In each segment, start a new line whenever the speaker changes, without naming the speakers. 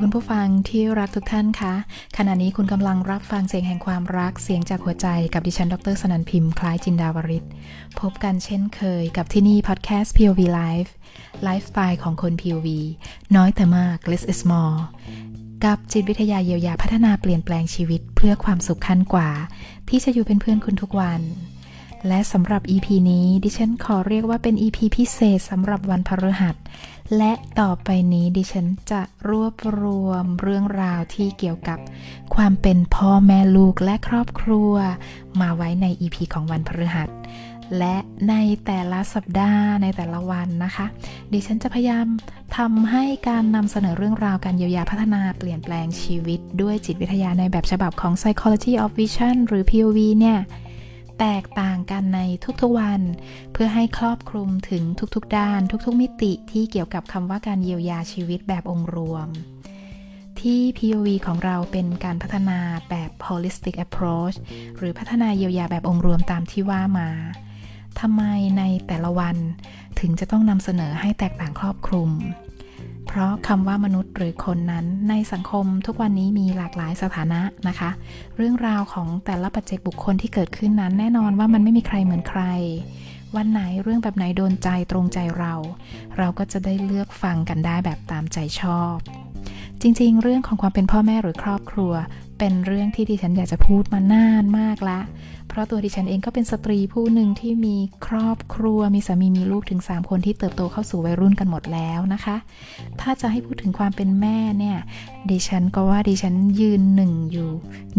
คุณผู้ฟังที่รักทุกท่านคะ ขณะนี้คุณกำลังรับฟังเสียงแห่งความรักเสียงจากหัวใจกับดิฉัน ดรสนันพิมพ์ คล้ายจินดาวริศพบกันเช่นเคยกับที่นี่พอดแคสต์ POV Life ไลฟ์สไตล์ของคน POV น้อยแต่มาก less is more กับจิตวิทยาเยียวยาพัฒนาเปลี่ยนแปลงชีวิตเพื่อความสุขขั้นกว่า ที่จะอยู่เป็นเพื่อนคุณทุกวัน และสำหรับ EP นี้ดิฉันขอเรียกว่าเป็น EP พิเศษสำหรับวันพฤหัส และต่อไปนี้ดิฉันจะรวบรวมเรื่องราวที่เกี่ยวกับความเป็นพ่อแม่ลูกและครอบครัว มาไว้ใน EP ของวันพฤหัส และในแต่ละสัปดาห์ในแต่ละวันนะคะ ดิฉันจะพยายามทำให้การนำเสนอเรื่องราวการเยียวยาพัฒนาเปลี่ยนแปลงชีวิต ด้วยจิตวิทยาในแบบฉบับของ Psychology of Vision หรือ POV เนี่ย แตกต่างกันในทุกๆวัน เพื่อให้ครอบคลุมถึงทุกๆด้าน ทุกๆมิติที่เกี่ยวกับคำว่าการเยียวยาชีวิตแบบองค์รวม ที่ POV ของเราเป็นการพัฒนาแบบ holistic approach หรือพัฒนาเยียวยาแบบองค์รวมตามที่ว่ามาทำไมในแต่ละวันถึงจะต้องนำเสนอให้แตกต่างครอบคลุม เพราะคำว่ามนุษย์หรือคนนั้นในสังคมทุกวันนี้มีหลากหลายสถานะนะคะ เรื่องราวของแต่ละปัจเจกบุคคลที่เกิดขึ้นนั้น แน่นอนว่ามันไม่มีใครเหมือนใคร วันไหนเรื่องแบบไหนโดนใจตรงใจเรา เราก็จะได้เลือกฟังกันได้แบบตามใจชอบ จริงๆ เรื่องของความเป็นพ่อแม่หรือครอบครัว เป็นเรื่องที่ดิฉันอยากจะพูดมานานมากละ เพราะตัวดิฉันเองก็เป็นสตรีผู้หนึ่งที่มีครอบครัวมีสามีมีลูกถึง 3 คนที่เติบโตเข้าสู่วัยรุ่นกันหมดแล้วนะคะ ถ้าจะให้พูดถึงความเป็นแม่เนี่ยดิฉันก็ว่าดิฉันยืนหนึ่งอยู่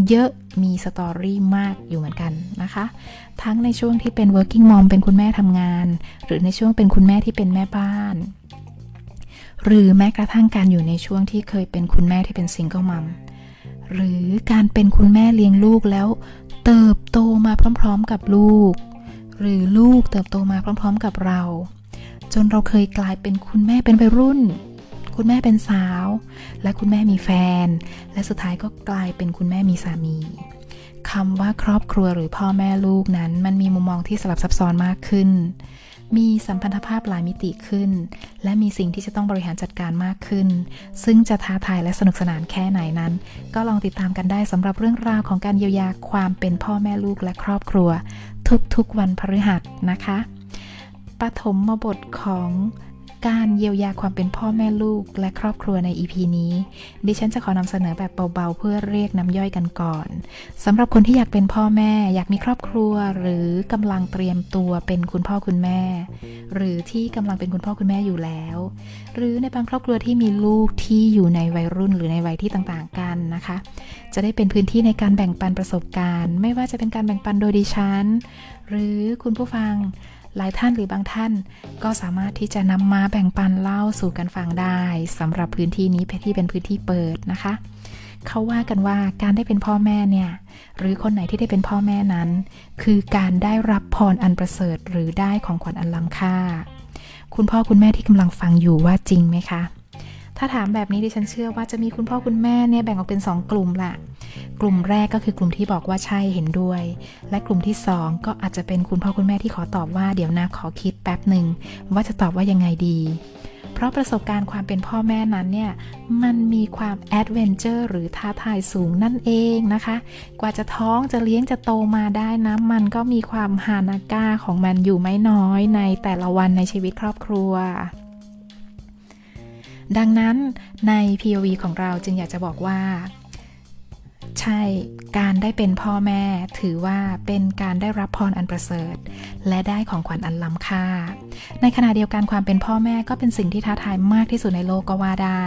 เยอะมีสตอรี่มากอยู่เหมือนกันนะคะ ทั้งในช่วงที่เป็น working mom เป็นคุณแม่ทำงาน หรือในช่วงเป็นคุณแม่ที่เป็นแม่บ้านหรือแม้กระทั่งการอยู่ในช่วงที่เคยเป็นคุณแม่ที่เป็น single mom หรือการเป็นคุณแม่เลี้ยงลูกแล้ว เติบโตมาพร้อมๆกับลูก หรือลูกเติบโตมาพร้อมๆกับเรา จนเราเคยกลายเป็นคุณแม่เป็นวัยรุ่น คุณแม่เป็นสาว และคุณแม่มีแฟน และสุดท้ายก็กลายเป็นคุณแม่มีสามีคำว่าครอบครัวหรือพ่อแม่ลูกนั้น มันมีมุมมองที่สลับซับซ้อนมากขึ้น มีสัมพันธภาพหลายมิติขึ้น และมีสิ่งที่จะต้องบริหารจัดการมากขึ้น ซึ่งจะท้าทายและสนุกสนานแค่ไหนนั้น ก็ลองติดตามกันได้สำหรับเรื่องราวของการเยียวยาความเป็นพ่อแม่ลูกและครอบครัว ทุกๆวันพฤหัสนะคะปฐมบทของ การเยียวยาความเป็นพ่อแม่ลูกและครอบครัวใน EP นี้ ดิฉันจะขอนำเสนอแบบเบาๆ เพื่อเรียกน้ำย่อยกันก่อนสำหรับคนที่อยากเป็นพ่อแม่ อยากมีครอบครัว หรือกำลังเตรียมตัวเป็นคุณพ่อคุณแม่ หรือที่กำลังเป็นคุณพ่อคุณแม่อยู่แล้ว หรือในบางครอบครัวที่มีลูกที่อยู่ในวัยรุ่นหรือในวัยที่ต่างๆกันนะคะ จะได้เป็นพื้นที่ในการแบ่งปันประสบการณ์ ไม่ว่าจะเป็นการแบ่งปันโดยดิฉัน หรือคุณผู้ฟัง หลายท่านหรือบางท่าน ก็สามารถที่จะนำมาแบ่งปันเล่าสู่กันฟังได้สำหรับพื้นที่นี้เป็นที่เป็นพื้นที่เปิดนะคะ เขาว่ากันว่าการได้เป็นพ่อแม่เนี่ย หรือคนไหนที่ได้เป็นพ่อแม่นั้น คือการได้รับพรอันประเสริฐ หรือได้ของขวัญอันล้ำค่า คุณพ่อคุณแม่ที่กำลังฟังอยู่ว่าจริงไหมคะ ถ้าถามแบบนี้ดิฉันเชื่อว่าจะมีคุณพ่อคุณแม่เนี่ยแบ่งออกเป็น 2 กลุ่มละกลุ่มแรกก็คือกลุ่มที่บอกว่าใช่เห็นด้วย และกลุ่มที่ 2 ก็อาจจะเป็นคุณพ่อคุณแม่ที่ขอตอบว่าเดี๋ยวนะขอคิดแป๊บหนึ่งว่าจะตอบว่ายังไงดี เพราะประสบการณ์ความเป็นพ่อแม่นั้นเนี่ยมันมีความแอดเวนเจอร์หรือท้าทายสูงนั่นเองนะคะ กว่าจะท้องจะเลี้ยงจะโตมาได้นะมันก็มีความหานาก้าของมันอยู่ไม่น้อยในแต่ละวันในชีวิตครอบครัว ดังนั้นใน POV ของเราจึงอยากจะบอกว่า ใช่ การได้เป็นพ่อแม่ถือว่าเป็นการได้รับพรอันประเสริฐ และได้ของขวัญอันล้ำค่า ในขณะเดียวกันความเป็นพ่อแม่ก็เป็นสิ่งที่ท้าทายมากที่สุดในโลกก็ว่าได้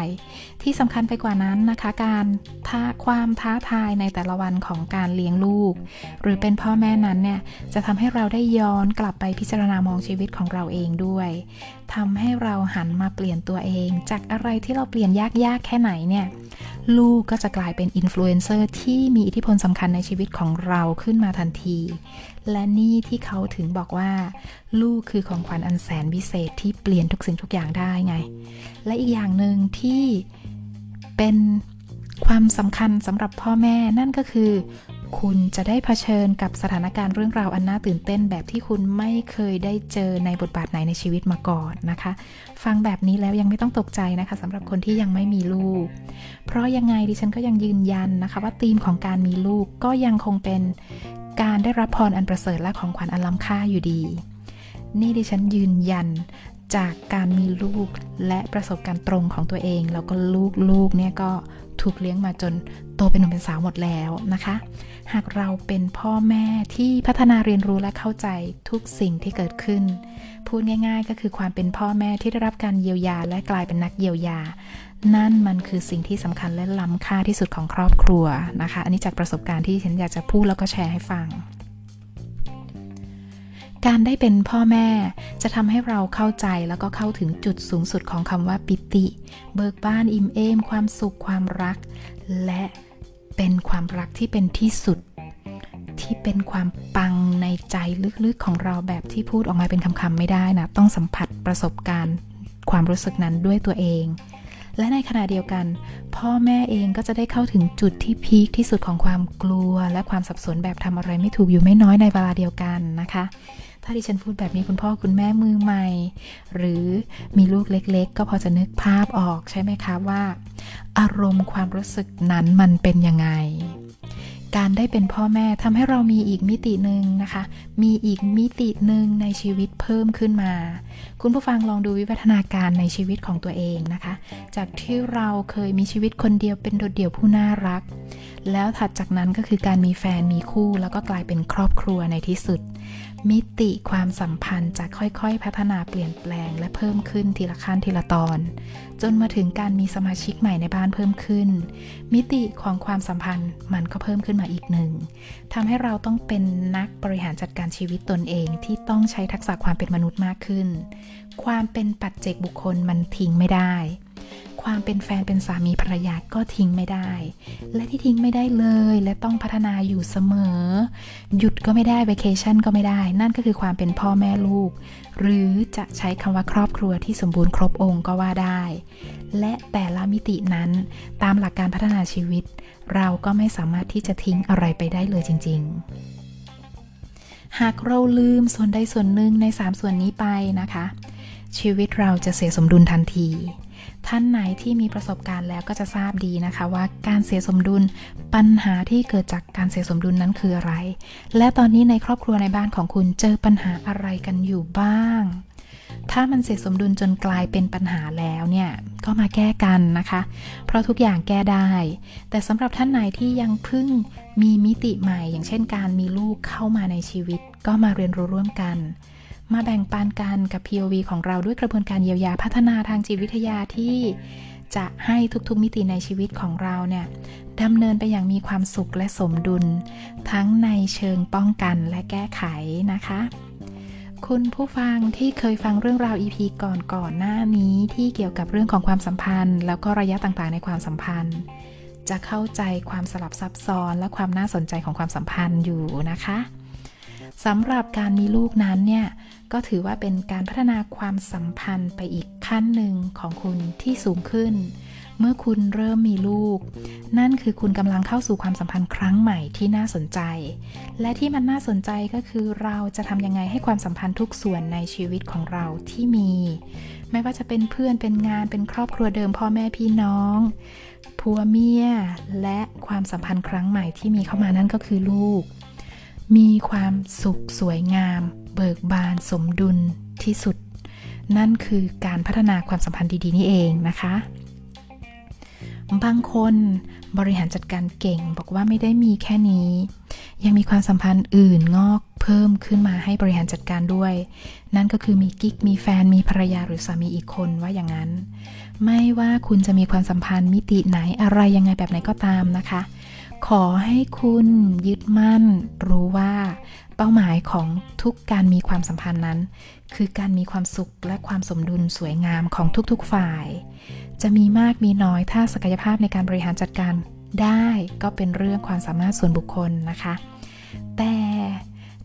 ที่สำคัญไปกว่านั้นนะคะ การท้าความท้าทายในแต่ละวันของการเลี้ยงลูก หรือเป็นพ่อแม่นั้นเนี่ยจะทำให้เราได้ย้อนกลับไปพิจารณามองชีวิตของเราเองด้วยทำให้เราหันมาเปลี่ยนตัวเอง จากอะไรที่เราเปลี่ยนยากๆแค่ไหนเนี่ย ลูกก็จะกลายเป็นอินฟลูเอนเซอร์ที่มีอิทธิพลสำคัญในชีวิตของเราขึ้นมาทันที และนี่ที่เขาถึงบอกว่า ลูกคือของขวัญอันแสนวิเศษที่เปลี่ยนทุกสิ่งทุกอย่างได้ไง และอีกอย่างหนึ่งที่เป็นความสำคัญสำหรับพ่อแม่นั่นก็คือ คุณจะได้เผชิญกับสถานการณ์เรื่องราวอันน่าตื่นเต้นแบบที่คุณไม่เคยได้เจอในบทบาทไหนในชีวิตมาก่อนนะคะ ฟังแบบนี้แล้วยังไม่ต้องตกใจนะคะสำหรับคนที่ยังไม่มีลูก เพราะยังไงดิฉันก็ยังยืนยันนะคะว่าธีมของการมีลูกก็ยังคงเป็นการได้รับพรอันประเสริฐและของขวัญอันล้ำค่าอยู่ดี นี่ดิฉันยืนยันจากการมีลูกและประสบการณ์ตรงของตัวเอง แล้วก็ลูกๆเนี่ยก็ถูกเลี้ยงมาจนโตเป็นหนุ่มเป็นสาวหมดแล้วนะคะ หากเราเป็นพ่อแม่ที่พัฒนาเรียนรู้และเข้าใจทุกสิ่งที่เกิดขึ้น พูดง่าย ๆ ก็คือความเป็นพ่อแม่ที่ได้รับการเยียวยาและกลายเป็นนักเยียวยา นั่นมันคือสิ่งที่สำคัญและล้ำค่าที่สุดของครอบครัวนะคะ อันนี้จากประสบการณ์ที่ฉันอยากจะพูดแล้วก็แชร์ให้ฟัง การได้เป็นพ่อแม่จะทำให้เราเข้าใจแล้วก็เข้าถึงจุดสูงสุดของคำว่าปิติ เบิกบานอิ่มเอม ความสุขความรัก และ เป็นความรักที่เป็นที่สุด ที่เป็นความปังในใจลึกๆของเราแบบที่พูดออกมาเป็นคำๆไม่ได้นะ ต้องสัมผัสประสบการณ์ ความรู้สึกนั้นด้วยตัวเอง และในขณะเดียวกัน พ่อแม่เองก็จะได้เข้าถึงจุดที่พีคที่สุดของความกลัว และความสับสนแบบทำอะไรไม่ถูกอยู่ไม่น้อยในเวลาเดียวกันนะคะ ถ้าดิฉันพูดแบบนี้คุณพ่อคุณแม่มือใหม่ หรือมีลูกเล็กๆ ก็พอจะนึกภาพออกใช่ไหมคะว่า อารมณ์ความรู้สึกนั้นมันเป็นยังไง การได้เป็นพ่อแม่ทำให้เรามีอีกมิติหนึ่งนะคะ มีอีกมิติหนึ่งในชีวิตเพิ่มขึ้นมา คุณผู้ฟังลองดูวิวัฒนาการในชีวิตของตัวเองนะคะ จากที่เราเคยมีชีวิตคนเดียวเป็นโดดเดี่ยวผู้น่ารักแล้วถัดจากนั้นก็คือการมีแฟนมีคู่แล้วก็กลายเป็นครอบครัวในที่สุด มิติความสัมพันธ์จะค่อยๆ พัฒนาเปลี่ยนแปลง และเพิ่มขึ้นทีละขั้นทีละตอน จนมาถึงการมีสมาชิกใหม่ในบ้านเพิ่มขึ้น มิติของความสัมพันธ์มันก็เพิ่มขึ้นมาอีกหนึ่งทำให้เราต้องเป็นนักบริหารจัดการชีวิตตนเองที่ต้องใช้ทักษะความเป็นมนุษย์มากขึ้น ความเป็นปัจเจกบุคคลมันทิ้งไม่ได้ ความเป็นแฟนเป็นสามีภรรยาก็ทิ้งไม่ได้ และที่ทิ้งไม่ได้เลย และต้องพัฒนาอยู่เสมอ หยุดก็ไม่ได้เวเคชั่นก็ไม่ได้ นั่นก็คือความเป็นพ่อแม่ลูก หรือจะใช้คำว่าครอบครัวที่สมบูรณ์ครบองค์ก็ว่าได้ และแต่ละมิตินั้นตามหลักการพัฒนาชีวิต เราก็ไม่สามารถที่จะทิ้งอะไรไปได้เลยจริง ๆหากเราลืมส่วนใดส่วนหนึ่งใน 3 ส่วนนี้ไปนะคะ ชีวิตเราจะเสียสมดุลทันที ท่านไหนที่มีประสบการณ์แล้วก็จะทราบดีนะคะว่าการเสียสมดุลปัญหาที่เกิดจากการเสียสมดุลนั้นคืออะไร และตอนนี้ในครอบครัวในบ้านของคุณเจอปัญหาอะไรกันอยู่บ้าง ถ้ามันเสียสมดุลจนกลายเป็นปัญหาแล้วเนี่ยก็มาแก้กันนะคะ เพราะทุกอย่างแก้ได้ แต่สำหรับท่านไหนที่ยังเพิ่งมีมิติใหม่ อย่างเช่นการมีลูกเข้ามาในชีวิต ก็มาเรียนรู้ร่วมกัน มาแบ่งปันกันกับ POV ของเราด้วยกระบวนการเยียวยาพัฒนาทางจิตวิทยาที่จะให้ทุกๆมิติในชีวิตของเราเนี่ยดำเนินไปอย่างมีความสุขและสมดุล ทั้งในเชิงป้องกันและแก้ไขนะคะ คุณผู้ฟังที่เคยฟังเรื่องราว EP ก่อนก่อนหน้านี้ที่เกี่ยวกับเรื่องของความสัมพันธ์ แล้วก็ระยะต่างๆ ในความสัมพันธ์ จะเข้าใจความสลับซับซ้อนและความน่าสนใจของความสัมพันธ์อยู่นะคะสำหรับการมีลูกนั้นเนี่ย ก็ถือว่าเป็นการพัฒนาความสัมพันธ์ไปอีกขั้นหนึ่งของคุณที่สูงขึ้น เมื่อคุณเริ่มมีลูก นั่นคือคุณกำลังเข้าสู่ความสัมพันธ์ครั้งใหม่ที่น่าสนใจ และที่มันน่าสนใจก็คือเราจะทำยังไงให้ความสัมพันธ์ทุกส่วนในชีวิตของเราที่มี ไม่ว่าจะเป็นเพื่อนเป็นงานเป็นครอบครัวเดิมพ่อแม่พี่น้องผัวเมียและความสัมพันธ์ครั้งใหม่ที่มีเข้ามานั่นก็คือลูก มีความสุขสวยงาม เบิกบานสมดุลที่สุด นั่นคือการพัฒนาความสัมพันธ์ดีๆนี่เองนะคะ บางคนบริหารจัดการเก่งบอกว่าไม่ได้มีแค่นี้ ยังมีความสัมพันธ์อื่นงอกเพิ่มขึ้นมาให้บริหารจัดการด้วย นั่นก็คือมีกิ๊กมีแฟนมีภรรยาหรือสามีอีกคนว่าอย่างนั้น ไม่ว่าคุณจะมีความสัมพันธ์มิติไหนอะไรยังไงแบบไหนก็ตามนะคะ ขอให้คุณยึดมั่น รู้ว่าเป้าหมายของทุกการมีความสัมพันธ์นั้น คือการมีความสุขและความสมดุลสวยงามของทุกๆฝ่าย จะมีมากมีน้อยถ้าศักยภาพในการบริหารจัดการได้ก็เป็นเรื่องความสามารถส่วนบุคคลนะคะ แต่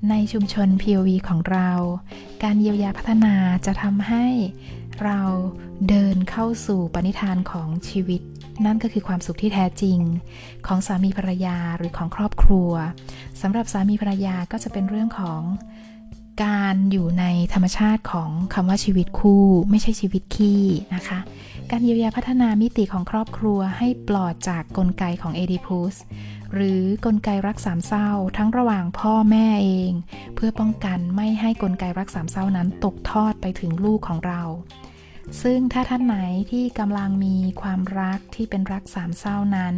ในชุมชน POV ของเรา การเยียวยาพัฒนาจะทำให้เราเดินเข้าสู่ปณิธานของชีวิต นั่นก็คือความสุขที่แท้จริง ของสามีภรรยาหรือของครอบครัวสำหรับสามีภรรยาก็จะเป็นเรื่องของการอยู่ในธรรมชาติของคำว่าชีวิตคู่ ไม่ใช่ชีวิตขี้นะคะ การเยียวยาพัฒนามิติของครอบครัวให้ปลอดจากกลไกของเอดิพุสหรือกลไกรักสามเศร้า ทั้งระหว่างพ่อแม่เอง เพื่อป้องกันไม่ให้กลไกรักสามเศร้านั้นตกทอดไปถึงลูกของเรา ซึ่งถ้าท่านไหนที่กำลังมีความรักที่เป็นรักสามเศร้านั้น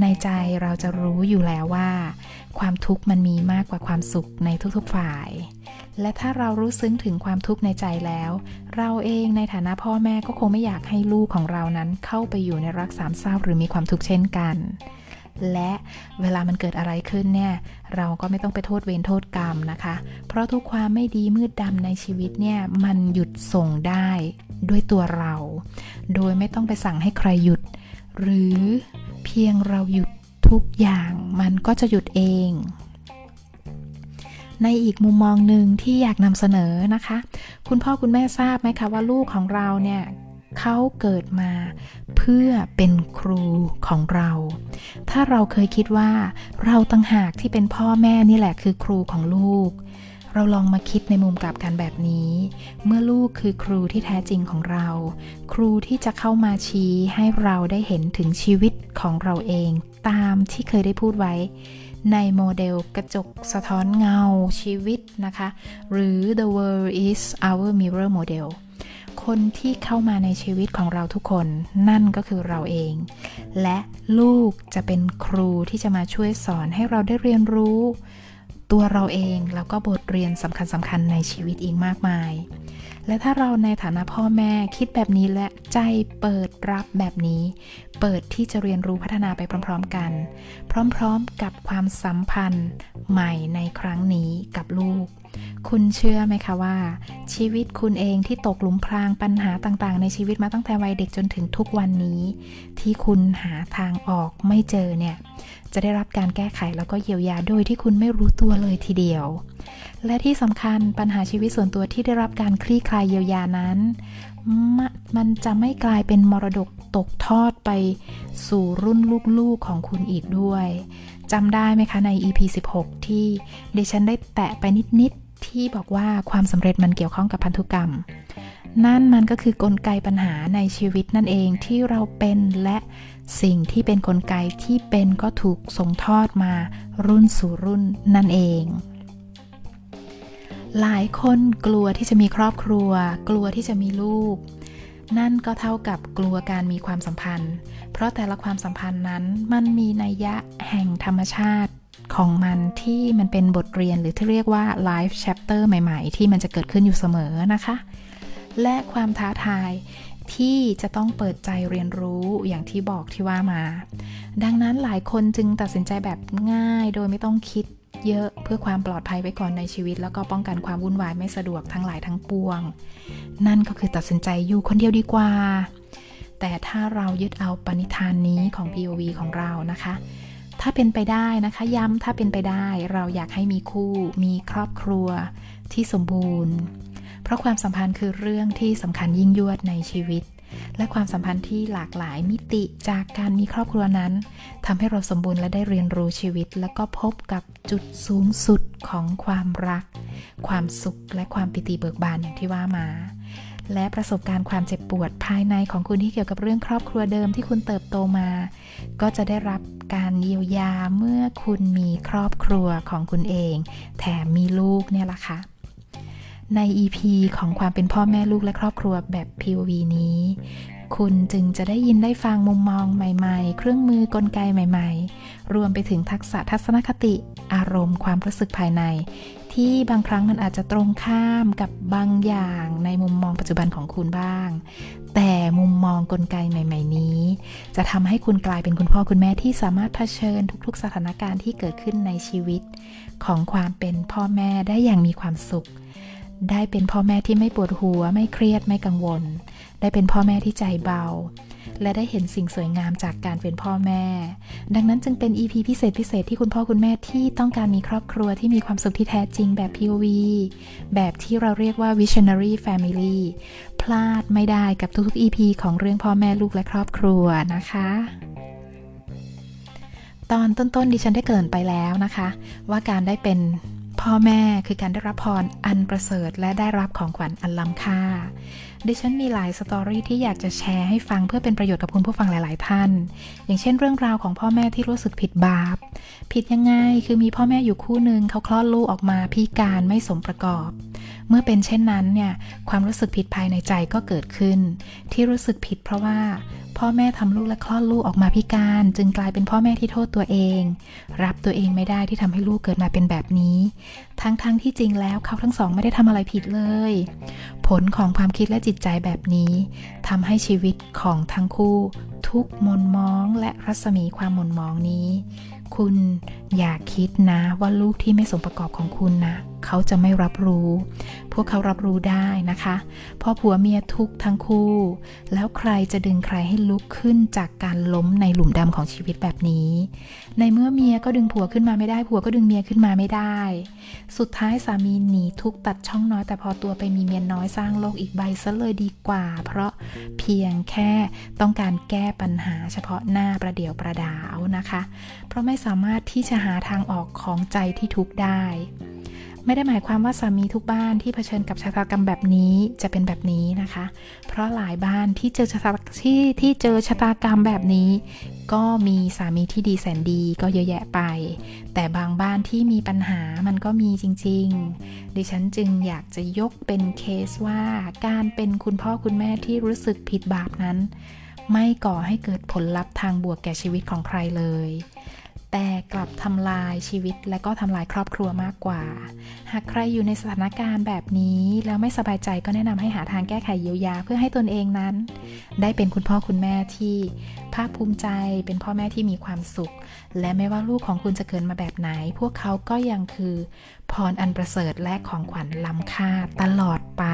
ในใจเราจะรู้อยู่แล้วว่า ความทุกข์มันมีมากกว่าความสุขในทุกๆฝ่าย และถ้าเรารู้ซึ้งถึงความทุกข์ในใจแล้ว เราเองในฐานะพ่อแม่ก็คงไม่อยากให้ลูกของเรานั้นเข้าไปอยู่ในรักสามเศร้าหรือมีความทุกข์เช่นกัน และเวลามันเกิดอะไรขึ้นเนี่ย เราก็ไม่ต้องไปโทษเวรโทษกรรมนะคะ เพราะทุกความไม่ดีมืดดำในชีวิตเนี่ยมันหยุดส่งได้ด้วยตัวเรา โดยไม่ต้องไปสั่งให้ใครหยุด หรือเพียงเราหยุดทุกอย่างมันก็จะหยุดเอง ในอีกมุมมองหนึ่งที่อยากนำเสนอนะคะ คุณพ่อคุณแม่ทราบไหมคะว่าลูกของเราเนี่ย เขาเกิดมาเพื่อเป็นครูของเรา ถ้าเราเคยคิดว่าเราตั้งหากที่เป็นพ่อแม่นี่แหละคือครูของลูก เราลองมาคิดในมุมกลับกันแบบนี้ เมื่อลูกคือครูที่แท้จริงของเรา ครูที่จะเข้ามาชี้ให้เราได้เห็นถึงชีวิตของเราเองตามที่เคยได้พูดไว้ในโมเดลกระจกสะท้อนเงาชีวิตนะคะ หรือ the world is our mirror model คนที่เข้ามาในชีวิตของเราทุกคนนั่นก็คือเราเอง และลูกจะเป็นครูที่จะมาช่วยสอนให้เราได้เรียนรู้ ตัวเราเองแล้วก็บทเรียนสำคัญสำคัญในชีวิตอีกมากมาย และถ้าเราในฐานะพ่อแม่คิดแบบนี้และใจเปิดรับแบบนี้ เปิดที่จะเรียนรู้พัฒนาไปพร้อม ๆ กัน พร้อม ๆ กับความสัมพันธ์ใหม่ในครั้งนี้กับลูก คุณเชื่อไหมคะว่า ชีวิตคุณเองที่ตกหลุมพรางปัญหาต่างๆ ในชีวิตมาตั้งแต่วัยเด็กจนถึงทุกวันนี้ ที่คุณหาทางออกไม่เจอเนี่ย จะได้รับการแก้ไขแล้วก็เยียวยาโดยที่คุณไม่รู้ตัวเลยทีเดียว และที่สำคัญปัญหาชีวิตส่วนตัวที่ได้รับการคลี่คลายเยียวยานั้นมมันจะไม่กลายเป็นมรดกตกทอดไปสู่รุ่นลูกๆของคุณอีกด้วยจำได้ไหมคะใน EP 16 ที่ดิฉันได้แตะไปนิดๆ ที่บอกว่าความสำเร็จมันเกี่ยวข้องกับพันธุกรรม นั่นมันก็คือกลไกปัญหาในชีวิตนั่นเองที่เราเป็นและสิ่งที่เป็นนกลไกที่เป็นก็ถูกส่งทอดมารุ่นสู่รุ่นนั่นเอง หลายคนกลัวที่จะมีครอบครัว กลัวที่จะมีลูก นั่นก็เท่ากับกลัวการมีความสัมพันธ์ เพราะแต่ละความสัมพันธ์นั้นมันมีนัยยะแห่งธรรมชาติ ของมันที่มันเป็นบทเรียนหรือที่เรียกว่า life chapter ใหม่ ๆ ที่มันจะเกิดขึ้นอยู่เสมอนะคะ และความท้าทายที่จะต้องเปิดใจเรียนรู้อย่างที่บอกที่ว่ามา ดังนั้นหลายคนจึงตัดสินใจแบบง่ายโดยไม่ต้องคิดเยอะเพื่อความปลอดภัยไว้ก่อนในชีวิต แล้วก็ป้องกันความวุ่นวายไม่สะดวกทั้งหลายทั้งปวง นั่นก็คือตัดสินใจอยู่คนเดียวดีกว่า แต่ถ้าเรายึดเอาปณิธานนี้ของ POV ของเรานะคะ ถ้าเป็นไปได้นะคะ ย้ำถ้าเป็นไปได้เราอยากให้มีคู่มีครอบครัวที่สมบูรณ์ เพราะความสัมพันธ์คือเรื่องที่สำคัญยิ่งยวดในชีวิต และความสัมพันธ์ที่หลากหลายมิติจากการมีครอบครัวนั้นทำให้เราสมบูรณ์และได้เรียนรู้ชีวิต แล้วก็พบกับจุดสูงสุดของความรัก ความสุขและความปิติเบิกบานอย่างที่ว่ามา และประสบการณ์ความเจ็บปวดภายในของคุณที่เกี่ยวกับเรื่องครอบครัวเดิมที่คุณเติบโตมา ก็จะได้รับการเยียวยาเมื่อคุณมีครอบครัวของคุณเอง แถมมีลูกเนี่ยละค่ะใน EP ของความเป็นพ่อแม่ลูกและครอบครัวแบบ POV นี้ คุณจึงจะได้ยินได้ฟังมุมมองใหม่ๆ เครื่องมือกลไกใหม่ๆ รวมไปถึงทักษะทัศนคติ อารมณ์ความรู้สึกภายใน ที่บางครั้งมันอาจจะตรงข้ามกับบางอย่างในมุมมองปัจจุบันของคุณบ้าง แต่มุมมองกลไกใหม่ ๆ นี้ จะทำให้คุณกลายเป็นคุณพ่อคุณแม่ที่สามารถเผชิญทุก ๆ สถานการณ์ที่เกิดขึ้นในชีวิต ของความเป็นพ่อแม่ได้อย่างมีความสุข ได้เป็นพ่อแม่ที่ไม่ปวดหัว ไม่เครียดไม่กังวล ได้เป็นพ่อแม่ที่ใจเบา และได้เห็นสิ่งสวยงามจากการเป็นพ่อแม่ ดังนั้นจึงเป็น EP พิเศษพิเศษที่คุณพ่อคุณแม่ที่ต้องการมีครอบครัวที่มีความสุขที่แท้จริงแบบ POV แบบที่เราเรียกว่า visionary family พลาดไม่ได้กับทุกๆ EP ของเรื่องพ่อแม่ลูกและครอบครัวนะคะตอนต้นๆดิฉันได้เกินไปแล้วนะคะ ว่าการได้เป็นพ่อแม่คือการได้รับพรอันประเสริฐ และได้รับของขวัญอันล้ำค่า ดิฉันมีหลายสตอรี่ที่อยากจะแชร์ให้ฟังเพื่อเป็นประโยชน์กับคุณผู้ฟังหลาย ๆ ท่าน อย่างเช่นเรื่องราวของพ่อแม่ที่รู้สึกผิดบาป ผิดยังไง คือมีพ่อแม่อยู่คู่หนึ่งเขาคลอดลูกออกมาพิการไม่สมประกอบ เมื่อเป็นเช่นนั้นเนี่ยความรู้สึกผิดภายในใจก็เกิดขึ้น ที่รู้สึกผิดเพราะว่า พ่อแม่ทำลูกและคลอดลูกออกมาพิการ จึงกลายเป็นพ่อแม่ที่โทษตัวเอง รับตัวเองไม่ได้ที่ทำให้ลูกเกิดมาเป็นแบบนี้ ทั้งๆทที่จริงแล้วเขาทั้งสองไม่ได้ทำอะไรผิดเลย ผลของความคิดและจิตใจแบบนี้ทำให้ชีวิตของทั้งคู่ ทุกมนมองและรัศมีความมนมองนี้ คุณอย่าคิดนะว่าลูกที่ไม่สมประกอบของคุณนะเขาจะไม่รับรู้ พวกเขารับรู้ได้นะคะพ่อผัวเมียทุกทั้งคู่ แล้วใครจะดึงใครให้ลุกขึ้นจากการล้มในหลุมดำของชีวิตแบบนี้ ในเมื่อเมียก็ดึงผัวขึ้นมาไม่ได้ผัวก็ดึงเมียขึ้นมาไม่ได้ สุดท้ายสามีหนีทุกตัดช่องน้อยแต่พอตัวไปมีเมียน้อยสร้างโลกอีกใบซะเลยดีกว่า เพราะเพียงแค่ต้องการแก้ปัญหาเฉพาะหน้าประเดี๋ยวประดาวนะคะ เพราะไม่สามารถที่จะหาทางออกของใจที่ทุกได้ ไม่ได้หมายความว่าสามีทุกบ้านที่เผชิญกับชะตากรรมแบบนี้จะเป็นแบบนี้นะคะ เพราะหลายบ้านที่เจอชะตาที่ที่เจอชะตากรรมแบบนี้ ก็มีสามีที่ดีแสนดีก็เยอะแยะไป แต่บางบ้านที่มีปัญหามันก็มีจริง ๆ ดิฉันจึงอยากจะยกเป็นเคสว่าการเป็นคุณพ่อคุณแม่ที่รู้สึกผิดบาปนั้น ไม่ก่อให้เกิดผลลัพธ์ทางบวกแก่ชีวิตของใครเลย แต่กลับทำลายชีวิตและก็ทำลายครอบครัวมากกว่า หากใครอยู่ในสถานการณ์แบบนี้แล้วไม่สบายใจก็แนะนำให้หาทางแก้ไขเยียวยาเพื่อให้ตนเองนั้น ได้เป็นคุณพ่อคุณแม่ที่ภาคภูมิใจ เป็นพ่อแม่ที่มีความสุข และไม่ว่าลูกของคุณจะเกิดมาแบบไหน พวกเขาก็ยังคือ พรอันประเสริฐและของขวัญล้ำค่าตลอดไป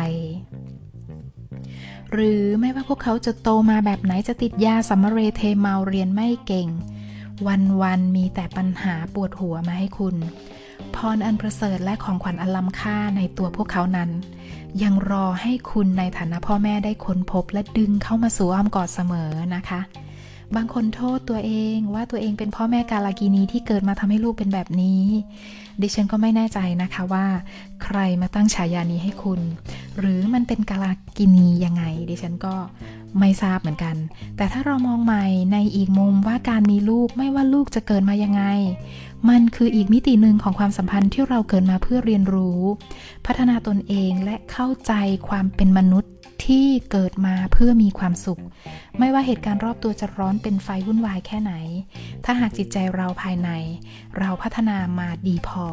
หรือไม่ว่าพวกเขาจะโตมาแบบไหนจะติดยาสัมเรเทเมาเรียนไม่เก่ง วันๆมีแต่ปัญหาปวดหัวมาให้คุณ พรอันประเสริฐและของขวัญอันล้ำค่าในตัวพวกเขานั้น ยังรอให้คุณในฐานะพ่อแม่ได้ค้นพบและดึงเข้ามาสู่อ้อมกอดเสมอนะคะ บางคนโทษตัวเองว่าตัวเองเป็นพ่อแม่กาลากินีที่เกิดมาทำให้ลูกเป็นแบบนี้ ดิฉันก็ไม่แน่ใจนะคะว่า ใครมาตั้งฉายานี้ให้คุณ หรือมันเป็นกาลากินียังไง ดิฉันก็ไม่ทราบเหมือนกัน แต่ถ้าเรามองใหม่ในอีกมุมว่าการมีลูกไม่ว่าลูกจะเกิดมายังไง มันคืออีกมิติหนึ่งของความสัมพันธ์ที่เราเกิดมาเพื่อเรียนรู้ พัฒนาตนเองและเข้าใจความเป็นมนุษย์ ที่เกิดมาเพื่อมีความสุข ไม่ว่าเหตุการณ์รอบตัวจะร้อนเป็นไฟวุ่นวายแค่ไหน ถ้าหากจิตใจเราภายใน เราพัฒนามาดีพอ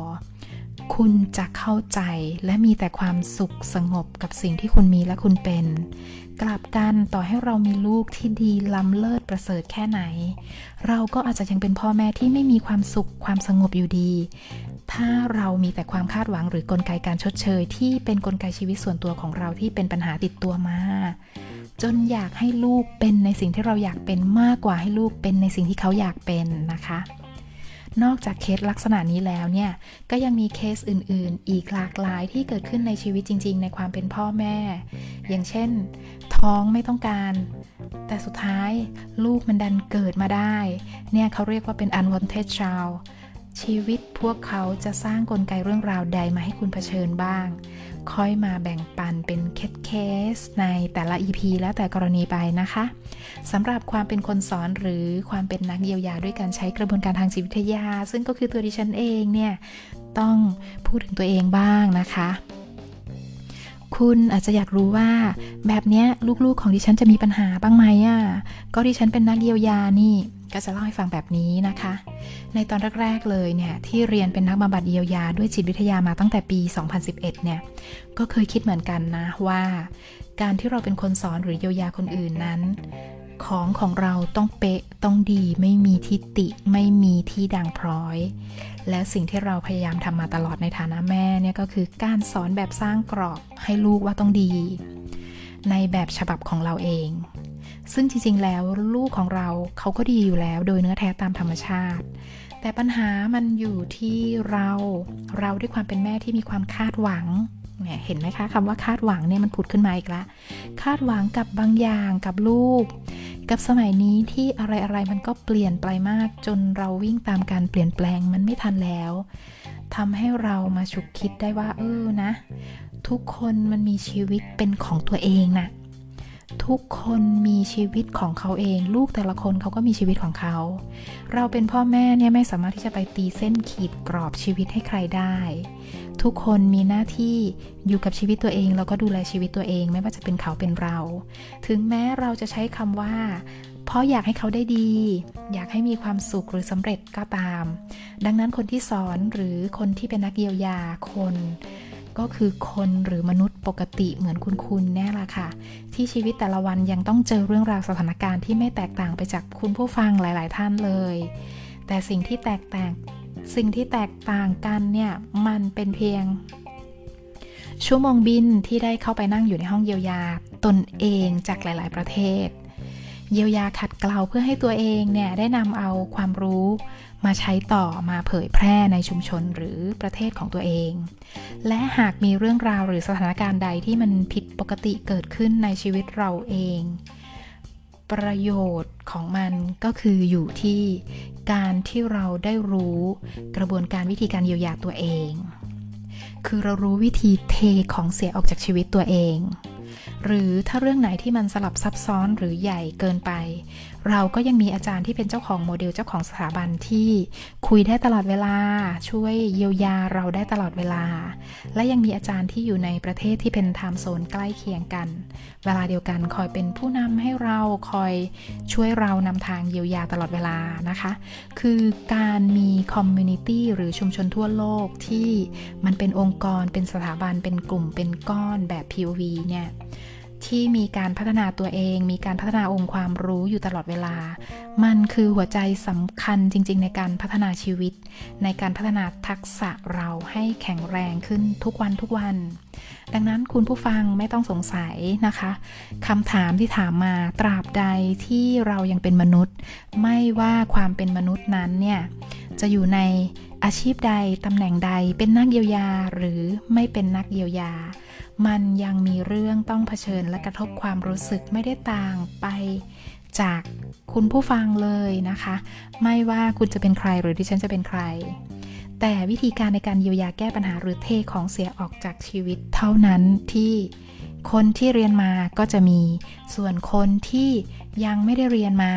คุณจะเข้าใจและมีแต่ความสุขสงบกับสิ่งที่คุณมีและคุณเป็น กลับกันต่อให้เรามีลูกที่ดีล้ำเลิศประเสริฐแค่ไหน เราก็อาจจะยังเป็นพ่อแม่ที่ไม่มีความสุขความสงบอยู่ดี ถ้าเรามีแต่ความคาดหวังหรือกลไกการชดเชย ที่เป็นนกลไกชีวิตส่วนตัวของเราที่เป็นปัญหาติดตัวมา จนอยากให้ลูกเป็นในสิ่งที่เราอยากเป็นมากกว่าให้ลูกเป็นในสิ่งที่เขาอยากเป็นนะคะ นอกจากเคสลักษณะนี้แล้วเนี่ยก็ยังมีเคสอื่นๆ อีกหลากหลายที่เกิดขึ้นในชีวิตจริง ๆ ในความเป็นพ่อแม่ อย่างเช่น ท้องไม่ต้องการ แต่สุดท้ายลูกมันดันเกิดมาได้ เนี่ยเขาเรียกว่าเป็น unwanted child ชีวิตพวกเขาจะสร้างกลไกเรื่องราวใดมาให้คุณเผชิญบ้าง ค่อยมาแบ่งปันเป็นเคสเคสในแต่ละ EP แล้วแต่กรณีไปนะคะสำหรับความเป็นคนสอนหรือความเป็นนักเยียวยาด้วยการใช้กระบวนการทางจิตวิทยา ซึ่งก็คือตัวดิฉันเองเนี่ยต้องพูดถึงตัวเองบ้างนะคะ คุณอาจจะอยากรู้ว่า แบบนี้ลูกๆของดิฉันจะมีปัญหาบ้างไหมอะก็ดิฉันเป็นนักเยียวยานี่ ก็จะเล่าให้ฟังแบบนี้นะคะ ในตอนแรกๆเลยเนี่ยที่เรียนเป็นนักบำบัดเยียวยาด้วยจิตวิทยามาตั้งแต่ปี 2011 เนี่ยก็เคยคิดเหมือนกันนะว่า การที่เราเป็นคนสอนหรือเยียวยาคนอื่นนั้น ของของเราต้องเป๊ะต้องดีไม่มีทิฏฐิไม่มีที่ด่างพร้อย และสิ่งที่เราพยายามทำมาตลอดในฐานะแม่เนี่ยก็คือการสอนแบบสร้างกรอบให้ลูกว่าต้องดี ในแบบฉบับของเราเอง ซึ่งจริงๆ แล้วลูกของเราเขาก็ดีอยู่แล้วโดยเนื้อแท้ตามธรรมชาติ แต่ปัญหามันอยู่ที่เราเราด้วยความเป็นแม่ที่มีความคาดหวังเนี่ยเห็นไหมคะคำว่าคาดหวังเนี่ยมันผุดขึ้นมาอีกแล้วคาดหวังกับบางอย่างกับลูก กับสมัยนี้ที่อะไรอะไรมันก็เปลี่ยนไปมากจนเราวิ่งตามการเปลี่ยนแปลงมันไม่ทันแล้วทำให้เรามาฉุกคิดได้ว่าเออนะ ทุกคนมันมีชีวิตเป็นของตัวเองนะ ทุกคนมีชีวิตของเขาเอง ลูกแต่ละคนเขาก็มีชีวิตของเขา เราเป็นพ่อแม่เนี่ยไม่สามารถที่จะไปตีเส้นขีดกรอบชีวิตให้ใครได้ ทุกคนมีหน้าที่อยู่กับชีวิตตัวเอง แล้วก็ดูแลชีวิตตัวเอง ไม่ว่าจะเป็นเขาเป็นเรา ถึงแม้เราจะใช้คำว่า เพราะอยากให้เขาได้ดี อยากให้มีความสุขหรือสำเร็จก็ตาม ดังนั้นคนที่สอนหรือคนที่เป็นนักเยียวยาคน ก็คือคนหรือมนุษย์ปกติเหมือนคุณคุณแน่ละค่ะ ที่ชีวิตแต่ละวันยังต้องเจอเรื่องราวสถานการณ์ที่ไม่แตกต่างไปจากคุณผู้ฟังหลาย ๆ ท่านเลย แต่สิ่งที่แตกต่างสิ่งที่แตกต่างกันเนี่ยมันเป็นเพียง ชั่วโมงบินที่ได้เข้าไปนั่งอยู่ในห้องเยียวยาตนเองจากหลาย ๆ ประเทศ เยียวยาขัดเกลาเพื่อให้ตัวเองเนี่ยได้นำเอาความรู้ มาใช้ต่อมาเผยแพร่ในชุมชนหรือประเทศของตัวเอง และหากมีเรื่องราวหรือสถานการณ์ใดที่มันผิดปกติเกิดขึ้นในชีวิตเราเอง ประโยชน์ของมันก็คืออยู่ที่การที่เราได้รู้กระบวนการวิธีการเยียวยาตัวเอง คือเรารู้วิธีเทของเสียออกจากชีวิตตัวเอง หรือถ้าเรื่องไหนที่มันสลับซับซ้อนหรือใหญ่เกินไป เราก็ยังมีอาจารย์ที่เป็นเจ้าของโมเดลเจ้าของสถาบันที่คุยได้ตลอดเวลา ช่วยเยียวยาเราได้ตลอดเวลา และยังมีอาจารย์ที่อยู่ในประเทศที่เป็นไทม์โซนใกล้เคียงกัน เวลาเดียวกันคอยเป็นผู้นำให้เราคอยช่วยเรานำทางเยียวยาตลอดเวลานะคะ คือการมีคอมมูนิตี้หรือชุมชนทั่วโลกที่มันเป็นองค์กรเป็นสถาบันเป็นกลุ่มเป็นก้อนแบบ POV เนี่ย ที่มีการพัฒนาตัวเอง มีการพัฒนาองค์ความรู้อยู่ตลอดเวลา มันคือหัวใจสำคัญจริง ๆ ในการพัฒนาชีวิต ในการพัฒนาทักษะเราให้แข็งแรงขึ้นทุกวันทุกวัน ดังนั้นคุณผู้ฟังไม่ต้องสงสัยนะคะคำถามที่ถามมาตราบใดที่เรายังเป็นมนุษย์ ไม่ว่าความเป็นมนุษย์นั้นเนี่ยจะอยู่ในอาชีพใดตำแหน่งใดเป็นนักเยียวยาหรือไม่เป็นนักเยียวยา มันยังมีเรื่องต้องเผชิญและกระทบความรู้สึกไม่ได้ต่างไปจากคุณผู้ฟังเลยนะคะ ไม่ว่าคุณจะเป็นใครหรือที่ฉันจะเป็นใคร แต่วิธีการในการเยียวยาแก้ปัญหาหรือเทของเสียออกจากชีวิตเท่านั้นที่คนที่เรียนมาก็จะมี ส่วนคนที่ยังไม่ได้เรียนมา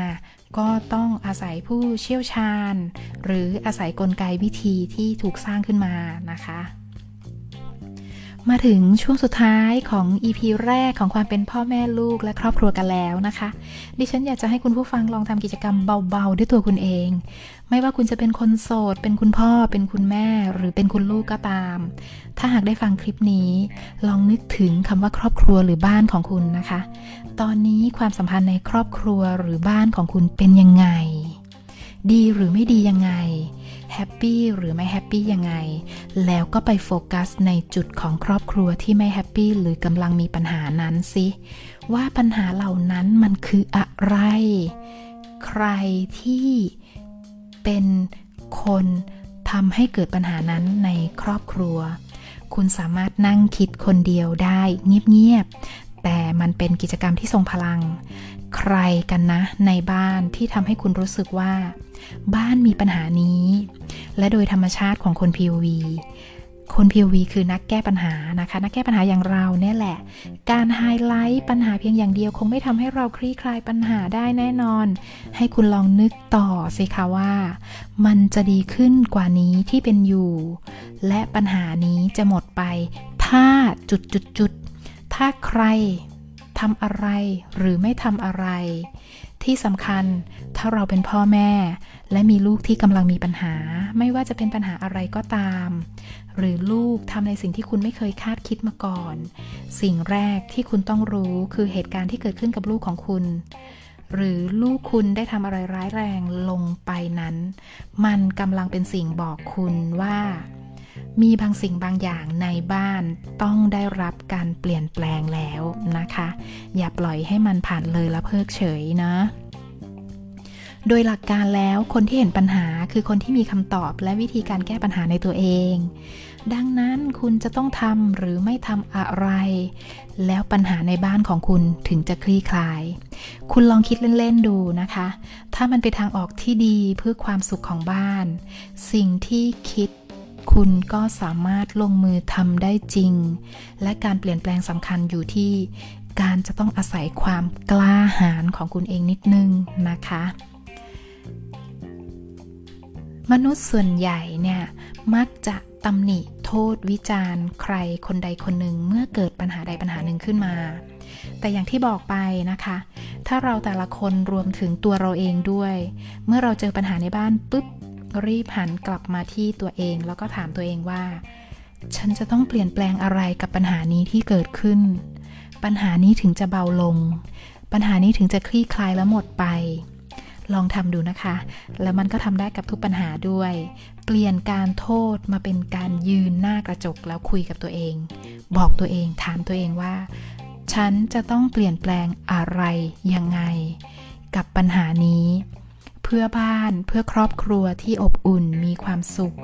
ก็ต้องอาศัยผู้เชี่ยวชาญ หรืออาศัยกลไกวิธีที่ถูกสร้างขึ้นมานะคะ มาถึงช่วงสุดท้ายของ EP แรกของความเป็นพ่อแม่ลูกและครอบครัวกันแล้วนะคะ ดิฉันอยากจะให้คุณผู้ฟังลองทำกิจกรรมเบาๆ ด้วยตัวคุณเอง ไม่ว่าคุณจะเป็นคนโสด เป็นคุณพ่อ เป็นคุณแม่ หรือเป็นคุณลูกก็ตาม ถ้าหากได้ฟังคลิปนี้ ลองนึกถึงคำว่าครอบครัวหรือบ้านของคุณนะคะ ตอนนี้ความสัมพันธ์ในครอบครัวหรือบ้านของคุณเป็นยังไง ดีหรือไม่ดียังไง happy หรือไม่ happy ยังไง แล้วก็ไปโฟกัสในจุดของครอบครัวที่ไม่ happy หรือกำลังมีปัญหานั้นสิว่าปัญหาเหล่านั้นมันคืออะไร ใครที่ เป็นคนทำให้เกิดปัญหานั้นในครอบครัว คุณสามารถนั่งคิดคนเดียวได้เงียบๆ แต่มันเป็นกิจกรรมที่ทรงพลัง ใครกันนะในบ้านที่ทำให้คุณรู้สึกว่า บ้านมีปัญหานี้ และโดยธรรมชาติของคน POV คน POV คือนักแก้ปัญหานะคะ นักแก้ปัญหาอย่างเราเนี่ยแหละ การไฮไลท์ปัญหาเพียงอย่างเดียว คงไม่ทำให้เราคลี่คลายปัญหาได้แน่นอน ให้คุณลองนึกต่อสิคะว่า มันจะดีขึ้นกว่านี้ที่เป็นอยู่ และปัญหานี้จะหมดไป ถ้าจุดจุดจุดถ้าใครทำอะไรหรือไม่ทำอะไร ที่สำคัญถ้าเราเป็นพ่อแม่ และมีลูกที่กำลังมีปัญหา ไม่ว่าจะเป็นปัญหาอะไรก็ตาม หรือลูกทำในสิ่งที่คุณไม่เคยคาดคิดมาก่อน สิ่งแรกที่คุณต้องรู้คือเหตุการณ์ที่เกิดขึ้นกับลูกของคุณ หรือลูกคุณได้ทำอะไรร้ายแรงลงไปนั้น มันกำลังเป็นสิ่งบอกคุณว่า มีบางสิ่งบางอย่างในบ้านต้องได้รับการเปลี่ยนแปลงแล้วนะคะ อย่าปล่อยให้มันผ่านเลยและเพิกเฉยนะ โดยหลักการแล้วคนที่เห็นปัญหาคือคนที่มีคำตอบและวิธีการแก้ปัญหาในตัวเอง ดังนั้นคุณจะต้องทำหรือไม่ทำอะไร แล้วปัญหาในบ้านของคุณถึงจะคลี่คลาย คุณลองคิดเล่น ๆ ดูนะคะ ถ้ามันเป็นทางออกที่ดีเพื่อความสุขของบ้าน สิ่งที่คิดคุณก็สามารถลงมือทำได้จริง และการเปลี่ยนแปลงสำคัญอยู่ที่การจะต้องอาศัยความกล้าหาญของคุณเองนิดนึงนะคะ มนุษย์ส่วนใหญ่เนี่ยมักจะตำหนิโทษวิจารณ์ ใครคนใดคนหนึ่งเมื่อเกิดปัญหาใดปัญหาหนึ่งขึ้นมา แต่อย่างที่บอกไปนะคะ ถ้าเราแต่ละคนรวมถึงตัวเราเองด้วย เมื่อเราเจอปัญหาในบ้านปุ๊บรีบหันกลับมาที่ตัวเอง แล้วก็ถามตัวเองว่า ฉันจะต้องเปลี่ยนแปลงอะไรกับปัญหานี้ที่เกิดขึ้น ปัญหานี้ถึงจะเบาลง ปัญหานี้ถึงจะคลี่คลายและหมดไป ลองทำดูนะคะ แล้วมันก็ทำได้กับทุกปัญหาด้วย เปลี่ยนการโทษมาเป็นการยืนหน้ากระจกแล้วคุยกับตัวเอง บอกตัวเองถามตัวเองว่า ฉันจะต้องเปลี่ยนแปลงอะไรยังไง กับปัญหานี้ เพื่อบ้านเพื่อครอบครัวที่อบอุ่น มีความสุข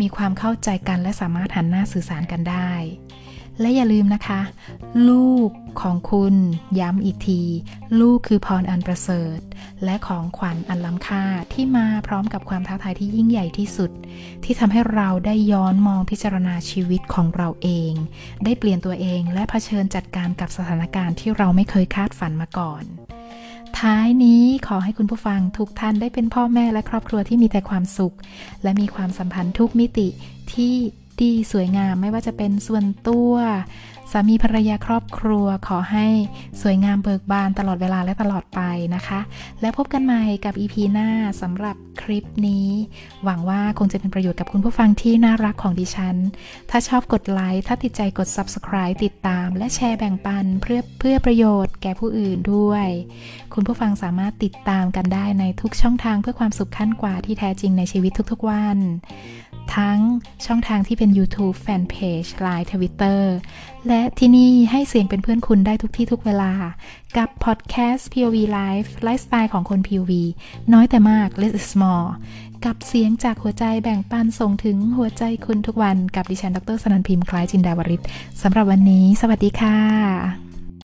มีความเข้าใจกันและสามารถหันหน้าสื่อสารกันได้ และอย่าลืมนะคะ ลูกของคุณย้ำอีกที ลูกคือพรอันประเสริฐ และของขวัญอันล้ำค่าที่มาพร้อมกับความท้าทายที่ยิ่งใหญ่ที่สุด ที่ทำให้เราได้ย้อนมองพิจารณาชีวิตของเราเอง ได้เปลี่ยนตัวเองและะเผชิญจัดการกับสถานการณ์ที่เราไม่เคยคาดฝันมาก่อนท้ายนี้ขอให้คุณผู้ฟังทุกท่านได้เป็นพ่อแม่และครอบครัวที่มีแต่ความสุข และมีความสัมพันธ์ทุกมิติที่ ดีสวยงามไม่ว่าจะเป็นส่วนตัว สามีภรรยาครอบครัวขอให้สวยงามเบิกบานตลอดเวลาและตลอดไปนะคะ และพบกันใหม่กับ EP หน้าสำหรับคลิปนี้ หวังว่าคงจะเป็นประโยชน์กับคุณผู้ฟังที่น่ารักของดิฉัน ถ้าชอบกดไลค์ถ้าติดใจกด Subscribe ติดตาม และแชร์แบ่งปันเพื่อเพื่อประโยชน์แก่ผู้อื่นด้วย คุณผู้ฟังสามารถติดตามกันได้ในทุกช่องทางเพื่อความสุขขั้นกว่าที่แท้จริงในชีวิตทุกๆวัน ทั้งช่องทางที่เป็น YouTube Fanpage Line Twitter และที่นี่ให้เสียงเป็นเพื่อนคุณได้ทุกที่ทุกเวลา กับ Podcast POV Life ไลฟ์สไตล์ของคน POV น้อยแต่มาก less is more กับเสียงจากหัวใจแบ่งปันส่งถึงหัวใจคุณทุกวันกับดิฉันดรสนันพิมพ์คล้ายจินดาวริศสำหรับวันนี้ สวัสดีค่ะ